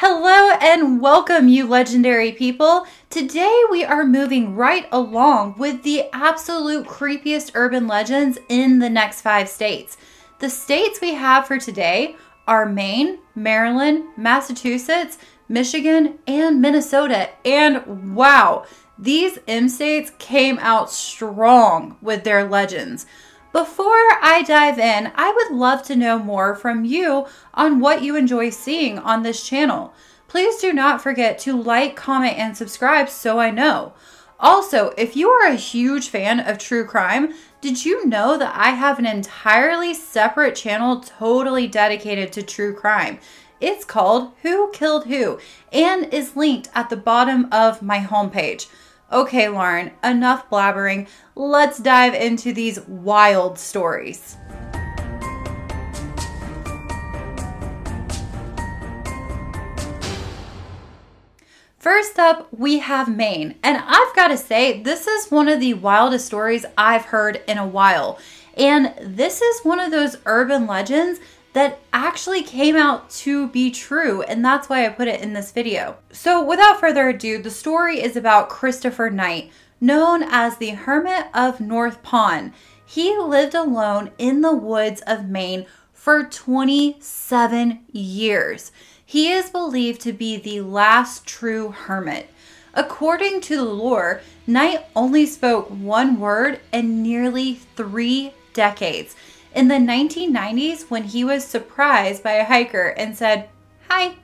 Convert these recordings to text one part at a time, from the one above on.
Hello and welcome, you legendary people. Today we are moving right along with the absolute creepiest urban legends in the next five states. The states we have for today are Maine, Maryland, Massachusetts, Michigan, and Minnesota. And wow, these M states came out strong with their legends. Before I dive in, I would love to know more from you on what you enjoy seeing on this channel. Please do not forget to like, comment, and subscribe so I know. Also, if you are a huge fan of true crime, did you know that I have an entirely separate channel totally dedicated to true crime? It's called Who Killed Who and is linked at the bottom of my homepage. Okay, Lauren, enough blabbering. Let's dive into these wild stories. First up, we have Maine. And I've got to say, this is one of the wildest stories I've heard in a while. And this is one of those urban legends that actually came out to be true, and that's why I put it in this video. So, without further ado, the story is about Christopher Knight, known as the Hermit of North Pond. He lived alone in the woods of Maine for 27 years. He is believed to be the last true hermit. According to the lore, Knight only spoke one word in nearly three decades in the 1990s when he was surprised by a hiker and said, Hi.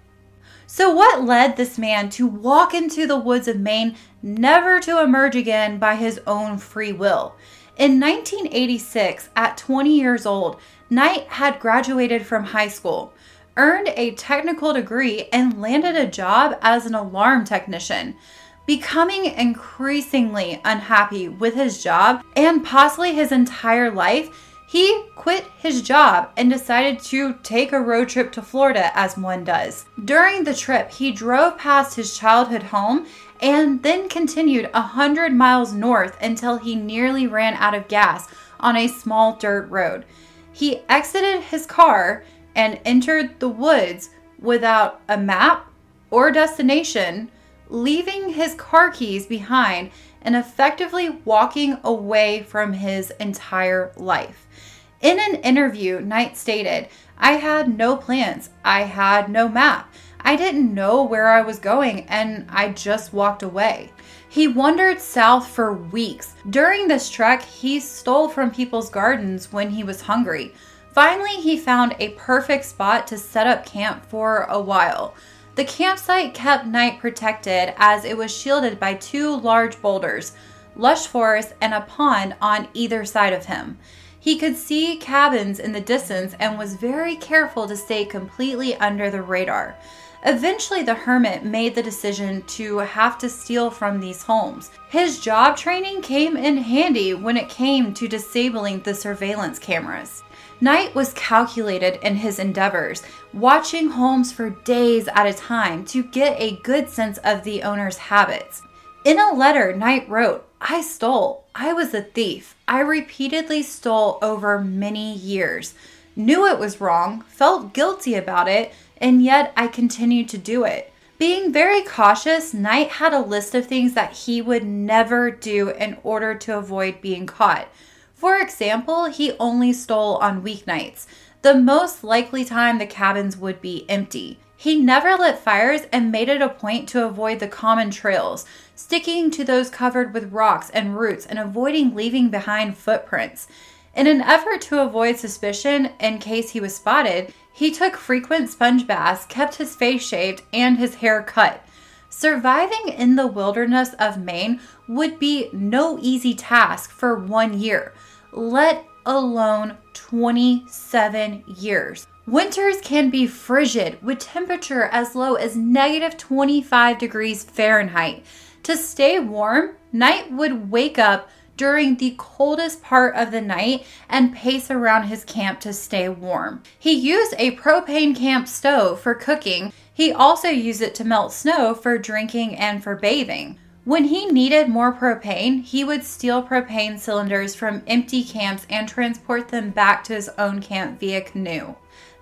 So, what led this man to walk into the woods of Maine, never to emerge again by his own free will? In 1986, at 20 years old, Knight had graduated from high school, earned a technical degree, and landed a job as an alarm technician. Becoming increasingly unhappy with his job and possibly his entire life, he quit his job and decided to take a road trip to Florida as one does. During the trip, he drove past his childhood home and then continued a 100 miles north until he nearly ran out of gas on a small dirt road. He exited his car and entered the woods without a map or destination, leaving his car keys behind and effectively walking away from his entire life. In an interview, Knight stated, I had no plans, I had no map. I didn't know where I was going and I just walked away. He wandered south for weeks. During this trek, he stole from people's gardens when he was hungry. Finally, he found a perfect spot to set up camp for a while. The campsite kept Knight protected as it was shielded by two large boulders, lush forest, and a pond on either side of him. He could see cabins in the distance and was very careful to stay completely under the radar. Eventually, the hermit made the decision to have to steal from these homes. His job training came in handy when it came to disabling the surveillance cameras. Knight was calculated in his endeavors, watching homes for days at a time to get a good sense of the owner's habits. In a letter, Knight wrote, I stole. I was a thief. I repeatedly stole over many years. Knew it was wrong, felt guilty about it, and yet I continued to do it. Being very cautious, Knight had a list of things that he would never do in order to avoid being caught. For example, he only stole on weeknights, the most likely time the cabins would be empty. He never lit fires and made it a point to avoid the common trails, sticking to those covered with rocks and roots and avoiding leaving behind footprints. In an effort to avoid suspicion in case he was spotted, he took frequent sponge baths, kept his face shaved, and his hair cut. Surviving in the wilderness of Maine would be no easy task for one year, let alone 27 years. Winters can be frigid with temperature as low as negative 25 degrees Fahrenheit. To stay warm, Knight would wake up during the coldest part of the night and pace around his camp to stay warm. He used a propane camp stove for cooking. He also used it to melt snow for drinking and for bathing. When he needed more propane, he would steal propane cylinders from empty camps and transport them back to his own camp via canoe.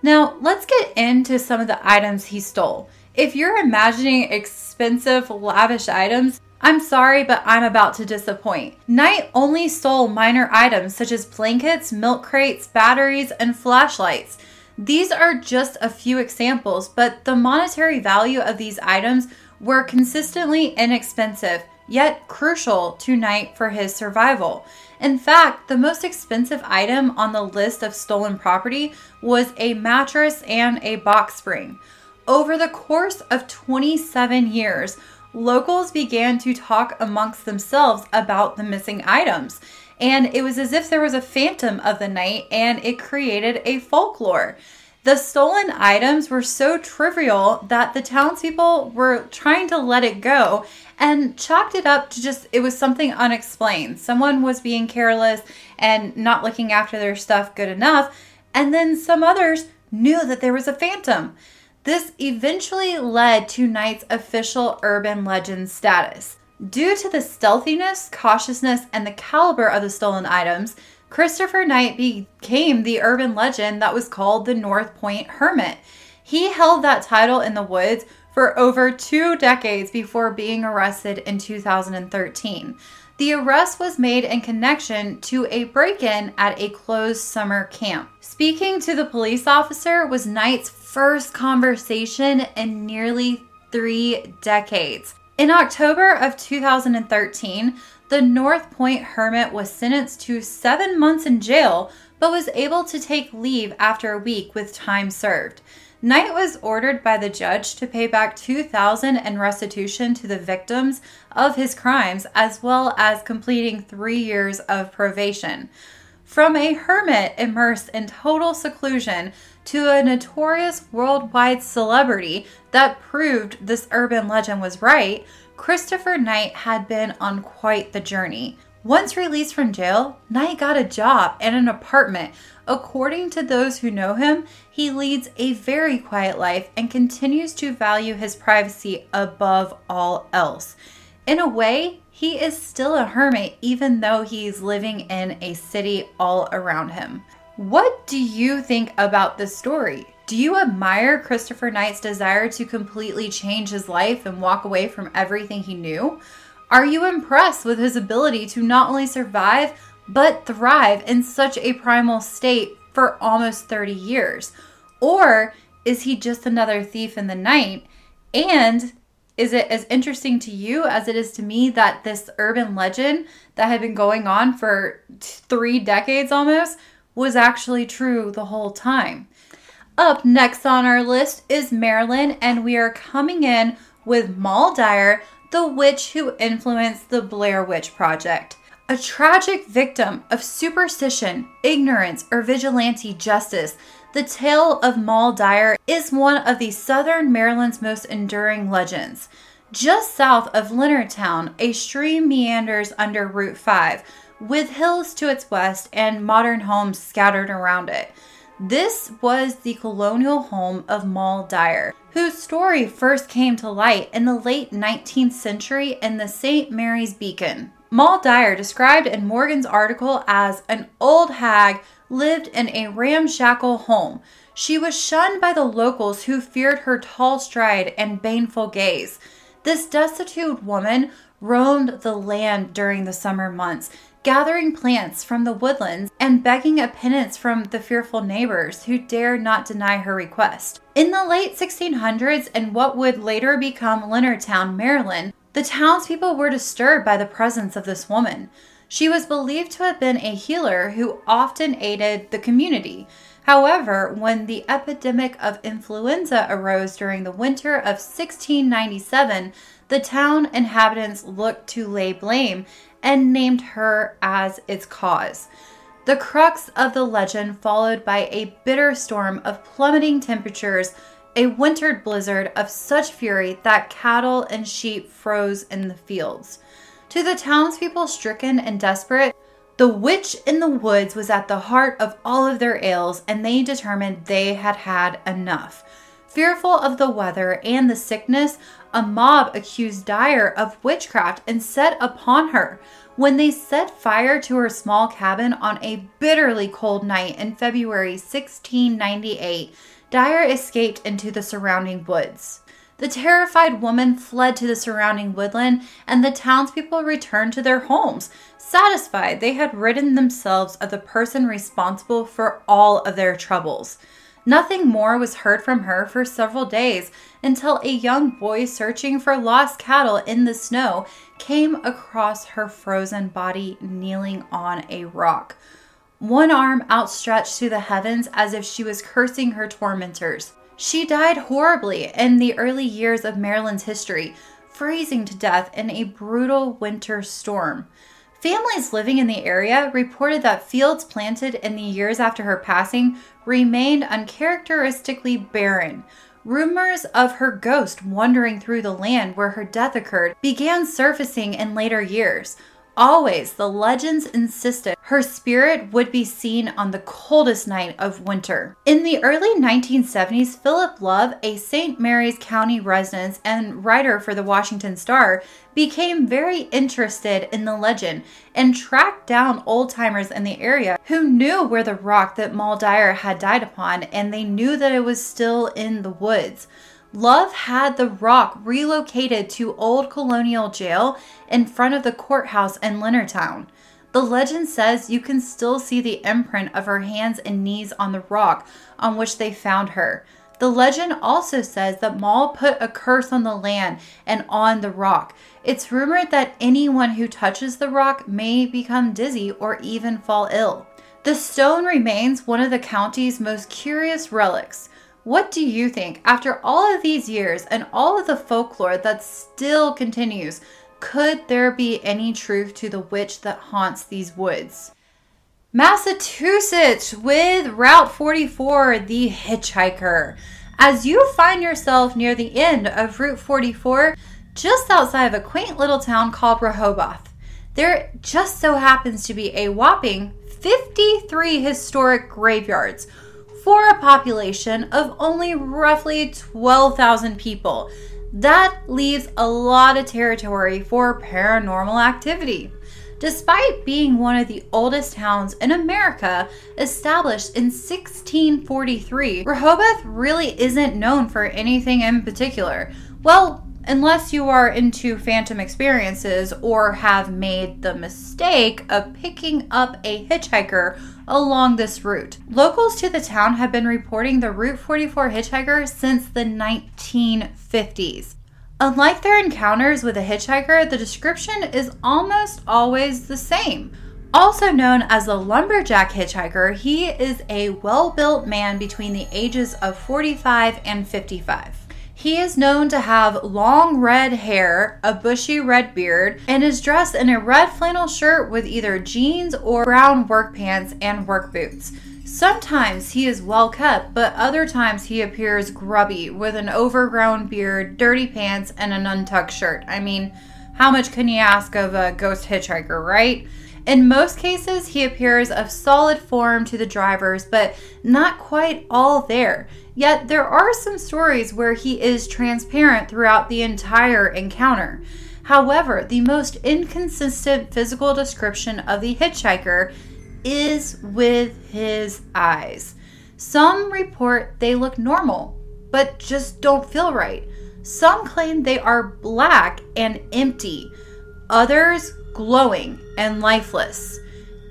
Now, let's get into some of the items he stole. If you're imagining expensive, lavish items, I'm sorry, but I'm about to disappoint. Knight only stole minor items such as blankets, milk crates, batteries, and flashlights. These are just a few examples, but the monetary value of these items were consistently inexpensive, yet crucial to Knight for his survival. In fact, the most expensive item on the list of stolen property was a mattress and a box spring. Over the course of 27 years, locals began to talk amongst themselves about the missing items. And it was as if there was a phantom of the night and it created a folklore. The stolen items were so trivial that the townspeople were trying to let it go and chalked it up to just it was something unexplained. Someone was being careless and not looking after their stuff good enough, and then some others knew that there was a phantom. This eventually led to Knight's official urban legend status. Due to the stealthiness, cautiousness, and the caliber of the stolen items, Christopher Knight became the urban legend that was called the North Pond Hermit. He held that title in the woods for over two decades before being arrested in 2013. The arrest was made in connection to a break in at a closed summer camp. Speaking to the police officer was Knight's first conversation in nearly three decades. In October of 2013, the North Pond hermit was sentenced to seven months in jail, but was able to take leave after a week with time served. Knight was ordered by the judge to pay back 2000 in restitution to the victims of his crimes as well as completing 3 years of probation. From a hermit immersed in total seclusion to a notorious worldwide celebrity that proved this urban legend was right, Christopher Knight had been on quite the journey. Once released from jail, Knight got a job and an apartment. According to those who know him, he leads a very quiet life and continues to value his privacy above all else. In a way, he is still a hermit even though he's living in a city all around him. What do you think about this story? Do you admire Christopher Knight's desire to completely change his life and walk away from everything he knew? Are you impressed with his ability to not only survive, but thrive in such a primal state for almost 30 years? Or is he just another thief in the night? And is it as interesting to you as it is to me that this urban legend that had been going on for three decades almost was actually true the whole time. Up next on our list is Maryland, and we are coming in with Moll Dyer, the witch who influenced the Blair Witch Project. A tragic victim of superstition, ignorance, or vigilante justice, the tale of Moll Dyer is one of the southern Maryland's most enduring legends. Just south of Leonardtown, a stream meanders under Route 5, with hills to its west and modern homes scattered around it. This was the colonial home of Moll Dyer, whose story first came to light in the late 19th century in the St. Mary's Beacon. Moll Dyer, described in Morgan's article as an old hag, lived in a ramshackle home. She was shunned by the locals who feared her tall stride and baneful gaze. This destitute woman roamed the land during the summer months, gathering plants from the woodlands and begging a penance from the fearful neighbors who dared not deny her request. In the late 1600s in what would later become Leonardtown, Maryland, the townspeople were disturbed by the presence of this woman. She was believed to have been a healer who often aided the community. However, when the epidemic of influenza arose during the winter of 1697, the town inhabitants looked to lay blame and named her as its cause. The crux of the legend followed by a bitter storm of plummeting temperatures, a wintered blizzard of such fury that cattle and sheep froze in the fields. To the townspeople stricken and desperate, the witch in the woods was at the heart of all of their ails, and they determined they had had enough. Fearful of the weather and the sickness, a mob accused Dyer of witchcraft and set upon her. When they set fire to her small cabin on a bitterly cold night in February 1698, Dyer escaped into the surrounding woods. The terrified woman fled to the surrounding woodland, and the townspeople returned to their homes, satisfied they had ridden themselves of the person responsible for all of their troubles. Nothing more was heard from her for several days until a young boy searching for lost cattle in the snow came across her frozen body kneeling on a rock, one arm outstretched to the heavens as if she was cursing her tormentors. She died horribly in the early years of Maryland's history, freezing to death in a brutal winter storm. Families living in the area reported that fields planted in the years after her passing remained uncharacteristically barren. Rumors of her ghost wandering through the land where her death occurred began surfacing in later years. Always, the legends insisted her spirit would be seen on the coldest night of winter. In the early 1970s, Philip Love, a St. Mary's County resident and writer for the Washington Star, became very interested in the legend and tracked down old timers in the area who knew where the rock that Dyer had died upon and they knew that it was still in the woods. Love had the rock relocated to Old Colonial Jail in front of the courthouse in Leonardtown. The legend says you can still see the imprint of her hands and knees on the rock on which they found her. The legend also says that Moll put a curse on the land and on the rock. It's rumored that anyone who touches the rock may become dizzy or even fall ill. The stone remains one of the county's most curious relics. What do you think? After all of these years and all of the folklore that still continues, could there be any truth to the witch that haunts these woods? Massachusetts with Route 44, the hitchhiker. As you find yourself near the end of Route 44, just outside of a quaint little town called Rehoboth, there just so happens to be a whopping 53 historic graveyards for a population of only roughly 12,000 people. That leaves a lot of territory for paranormal activity. Despite being one of the oldest towns in America, established in 1643, Rehoboth really isn't known for anything in particular. Well, unless you are into phantom experiences or have made the mistake of picking up a hitchhiker along this route. Locals to the town have been reporting the Route 44 hitchhiker since the 1950s. Unlike their encounters with a hitchhiker, the description is almost always the same. Also known as the lumberjack hitchhiker, he is a well built man between the ages of 45 and 55. He is known to have long red hair, a bushy red beard, and is dressed in a red flannel shirt with either jeans or brown work pants and work boots. Sometimes he is well kept, but other times he appears grubby with an overgrown beard, dirty pants, and an untucked shirt. I mean, how much can you ask of a ghost hitchhiker, right? In most cases, he appears of solid form to the drivers, but not quite all there. Yet there are some stories where he is transparent throughout the entire encounter. However, the most inconsistent physical description of the hitchhiker is with his eyes. Some report they look normal, but just don't feel right. Some claim they are black and empty, others glowing and lifeless.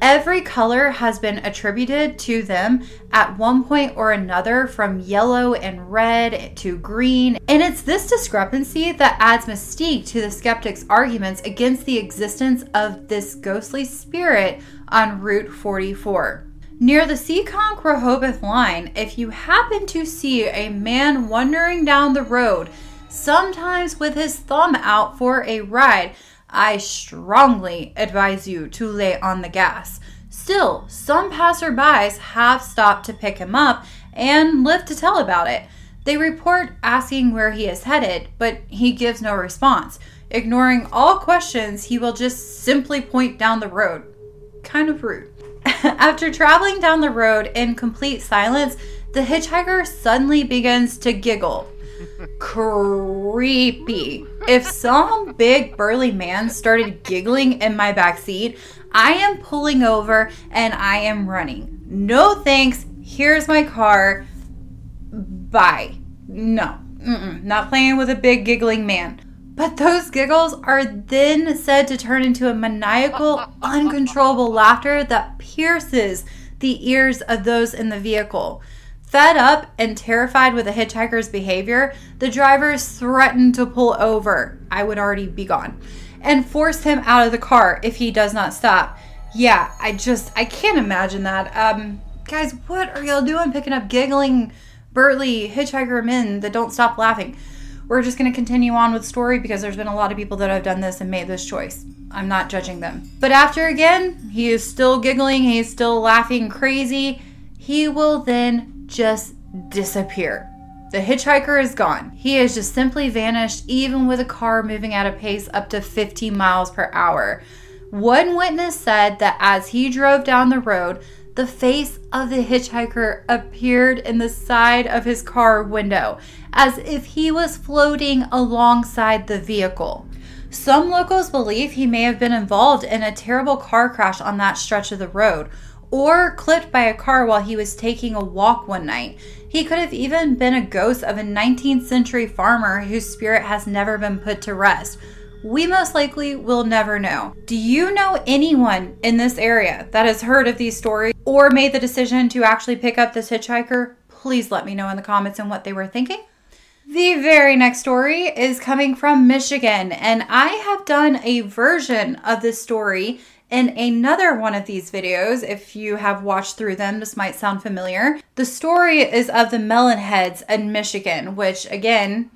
Every color has been attributed to them at one point or another, from yellow and red to green. And it's this discrepancy that adds mystique to the skeptics' arguments against the existence of this ghostly spirit on Route 44. Near the Seekonk Rehoboth line, if you happen to see a man wandering down the road, sometimes with his thumb out for a ride, I strongly advise you to lay on the gas. Still, some passerbys have stopped to pick him up and live to tell about it. They report asking where he is headed, but he gives no response. Ignoring all questions, he will just simply point down the road. Kind of rude. After traveling down the road in complete silence, the hitchhiker suddenly begins to giggle creepy. If some big burly man started giggling in my back seat, I am pulling over and I am running. No thanks. Here's my car. Bye. No. Mm-mm, not playing with a big giggling man. But those giggles are then said to turn into a maniacal, uncontrollable laughter that pierces the ears of those in the vehicle. Fed up and terrified with the hitchhiker's behavior, the drivers threatened to pull over. I would already be gone. And force him out of the car if he does not stop. Yeah, I just, I can't imagine that. Um, guys, what are y'all doing picking up giggling, burly hitchhiker men that don't stop laughing? We're just going to continue on with story because there's been a lot of people that have done this and made this choice. I'm not judging them. But after again, he is still giggling, he's still laughing crazy. He will then just disappear. The hitchhiker is gone. He has just simply vanished, even with a car moving at a pace up to 50 miles per hour. One witness said that as he drove down the road, the face of the hitchhiker appeared in the side of his car window, as if he was floating alongside the vehicle. Some locals believe he may have been involved in a terrible car crash on that stretch of the road or clipped by a car while he was taking a walk one night. He could have even been a ghost of a 19th century farmer whose spirit has never been put to rest. We most likely will never know. Do you know anyone in this area that has heard of these stories or made the decision to actually pick up this hitchhiker? Please let me know in the comments and what they were thinking. The very next story is coming from Michigan, and I have done a version of this story in another one of these videos, if you have watched through them, this might sound familiar. The story is of the melon heads in Michigan, which again,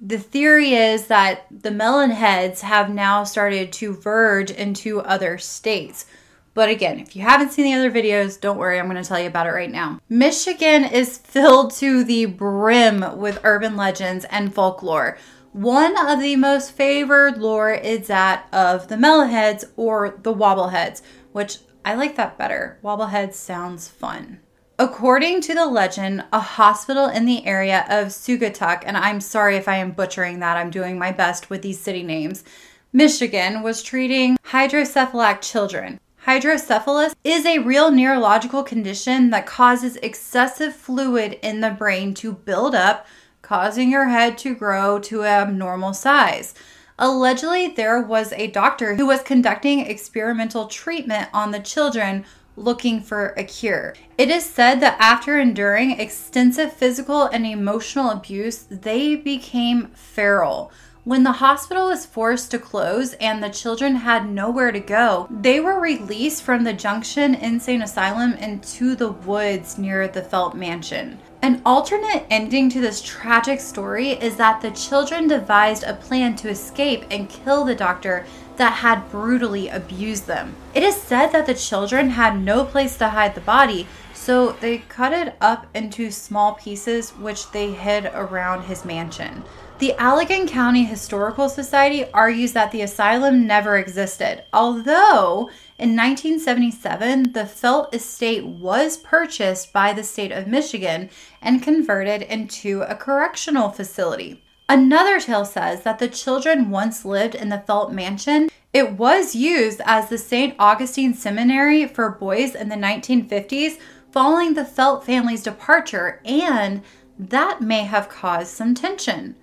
the theory is that the melon heads have now started to verge into other states. But again, if you haven't seen the other videos, don't worry, I'm going to tell you about it right now. Michigan is filled to the brim with urban legends and folklore. One of the most favored lore is that of the melonheads or the wobbleheads, which I like that better. Wobbleheads sounds fun. According to the legend, a hospital in the area of Saugatuck, and I'm sorry if I am butchering that, I'm doing my best with these city names, Michigan, was treating hydrocephalic children. Hydrocephalus is a real neurological condition that causes excessive fluid in the brain to build up causing your head to grow to a normal size. Allegedly, there was a doctor who was conducting experimental treatment on the children looking for a cure. It is said that after enduring extensive physical and emotional abuse, they became feral. When the hospital was forced to close and the children had nowhere to go, they were released from the Junction Insane Asylum into the woods near the Felt Mansion. An alternate ending to this tragic story is that the children devised a plan to escape and kill the doctor that had brutally abused them. It is said that the children had no place to hide the body, so they cut it up into small pieces which they hid around his mansion. The Allegan County Historical Society argues that the asylum never existed, although in 1977 the Felt estate was purchased by the state of Michigan and converted into a correctional facility. Another tale says that the children once lived in the Felt mansion. It was used as the St. Augustine Seminary for boys in the 1950s following the Felt family's departure, and that may have caused some tension.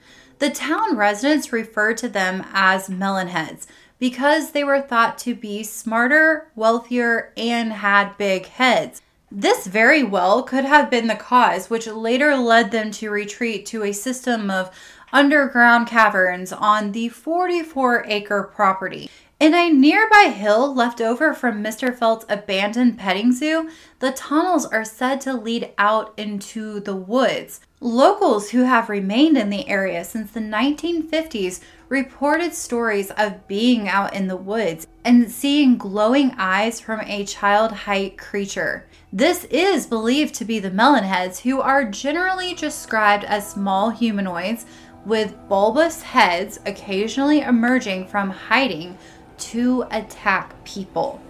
The town residents referred to them as melonheads because they were thought to be smarter, wealthier, and had big heads. This very well could have been the cause, which later led them to retreat to a system of underground caverns on the 44 acre property. In a nearby hill left over from Mr. Felt's abandoned petting zoo, the tunnels are said to lead out into the woods. Locals who have remained in the area since the 1950s reported stories of being out in the woods and seeing glowing eyes from a child height creature. This is believed to be the melonheads, who are generally described as small humanoids with bulbous heads occasionally emerging from hiding to attack people.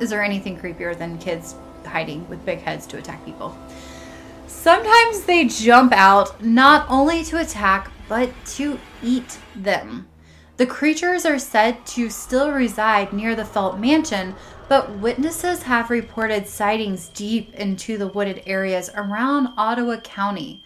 Is there anything creepier than kids hiding with big heads to attack people? Sometimes they jump out not only to attack, but to eat them. The creatures are said to still reside near the Felt Mansion, but witnesses have reported sightings deep into the wooded areas around Ottawa County.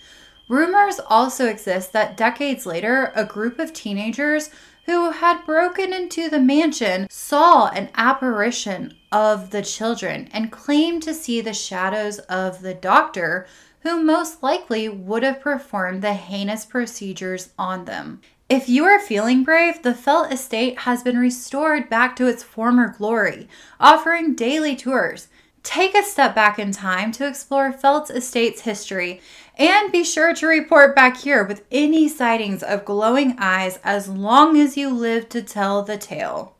Rumors also exist that decades later, a group of teenagers who had broken into the mansion saw an apparition of the children and claimed to see the shadows of the doctor who most likely would have performed the heinous procedures on them. If you are feeling brave, the Felt Estate has been restored back to its former glory, offering daily tours. Take a step back in time to explore Felt Estate's history and be sure to report back here with any sightings of glowing eyes as long as you live to tell the tale.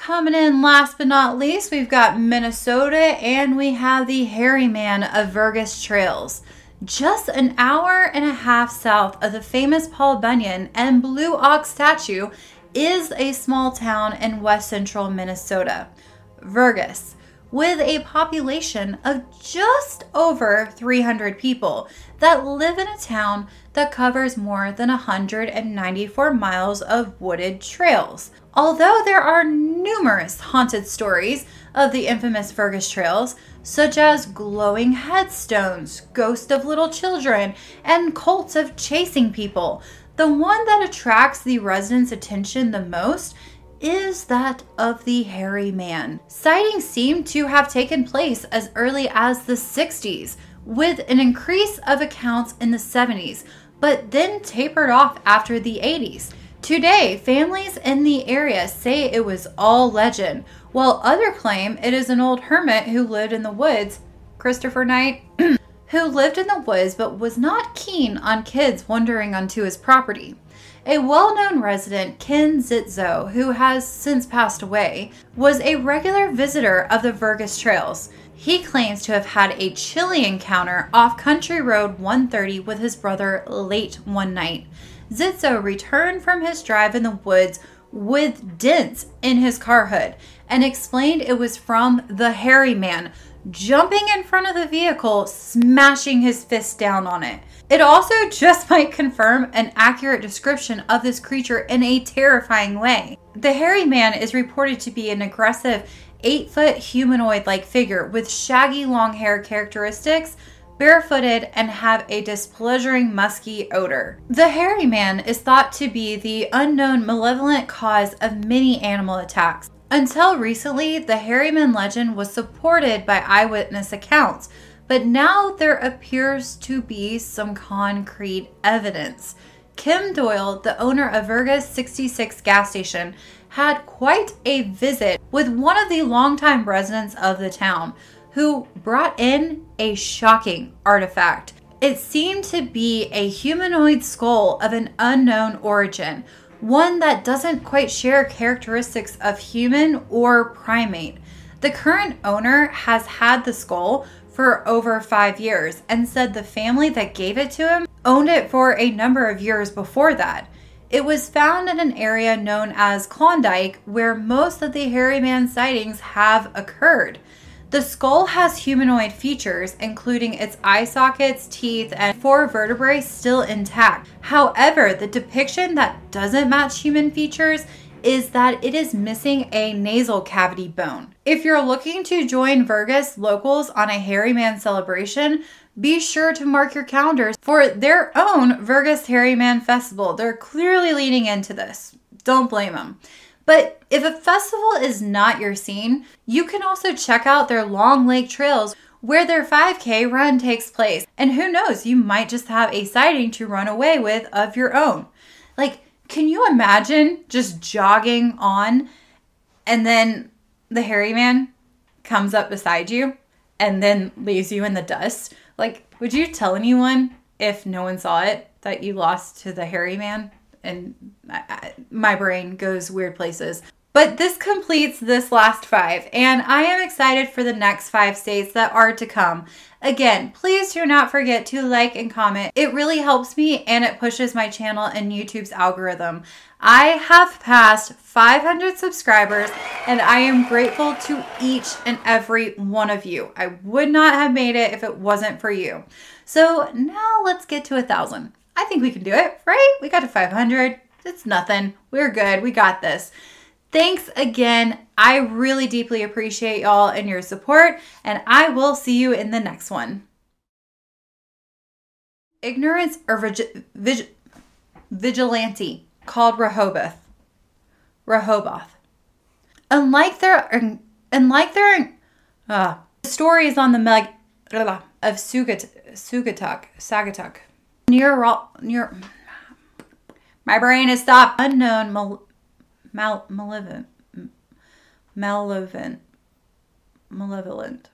Coming in last but not least, we've got Minnesota and we have the Hairy Man of Vergas Trails just an hour and a half south of the famous Paul Bunyan and Blue Ox statue is a small town in west central Minnesota, Vergas, with a population of just over 300 people that live in a town that covers more than 194 miles of wooded trails. Although there are numerous haunted stories of the infamous Vergas trails, such as glowing headstones, ghosts of little children, and cults of chasing people. The one that attracts the residents' attention the most is that of the hairy man. Sightings seem to have taken place as early as the 60s, with an increase of accounts in the 70s, but then tapered off after the 80s. Today, families in the area say it was all legend, while others claim it is an old hermit who lived in the woods, Christopher Knight, who lived in the woods but was not keen on kids wandering onto his property. A well known resident, Ken Zitzo, who has since passed away, was a regular visitor of the Vergas Trails. He claims to have had a chilly encounter off Country Road 130 with his brother late one night. Zitzo returned from his drive in the woods with dents in his car hood and explained it was from the hairy man jumping in front of the vehicle, smashing his fist down on it. It also just might confirm an accurate description of this creature in a terrifying way. The hairy man is reported to be an aggressive, eight foot humanoid like figure with shaggy long hair characteristics barefooted, and have a displeasuring musky odor. The hairy man is thought to be the unknown malevolent cause of many animal attacks. Until recently, the hairy man legend was supported by eyewitness accounts, but now there appears to be some concrete evidence. Kim Doyle, the owner of Vergas 66 gas station, had quite a visit with one of the longtime residents of the town who brought in a shocking artifact. It seemed to be a humanoid skull of an unknown origin, one that doesn't quite share characteristics of human or primate. The current owner has had the skull for over five years and said the family that gave it to him owned it for a number of years before that. It was found in an area known as Klondike, where most of the hairy man sightings have occurred. The skull has humanoid features, including its eye sockets, teeth, and four vertebrae still intact. However, the depiction that doesn't match human features is that it is missing a nasal cavity bone. If you're looking to join Vergas locals on a Hairy Man celebration, be sure to mark your calendars for their own Vergas Hairy Man Festival. They're clearly leaning into this. Don't blame them. But if a festival is not your scene, you can also check out their Long Lake Trails where their 5K run takes place. And who knows, you might just have a sighting to run away with of your own. Like, can you imagine just jogging on and then the hairy man comes up beside you and then leaves you in the dust? Like, would you tell anyone if no one saw it that you lost to the hairy man? And I, my brain goes weird places. But this completes this last five, and I am excited for the next five states that are to come. Again, please do not forget to like and comment. It really helps me and it pushes my channel and YouTube's algorithm. I have passed 500 subscribers and I am grateful to each and every one of you. I would not have made it if it wasn't for you. So now let's get to a thousand. I think we can do it, right? We got to 500. It's nothing. We're good. We got this. Thanks again. I really deeply appreciate y'all and your support, and I will see you in the next one. Ignorance or vig- vig- vigilante called Rehoboth. Rehoboth. Unlike their unlike their uh, is on the Meg of Sugatuk, Sugatuk, Sagatuk neuro, neuro my brain is stopped. Unknown mal, mal, malevolent, malevolent, malevolent.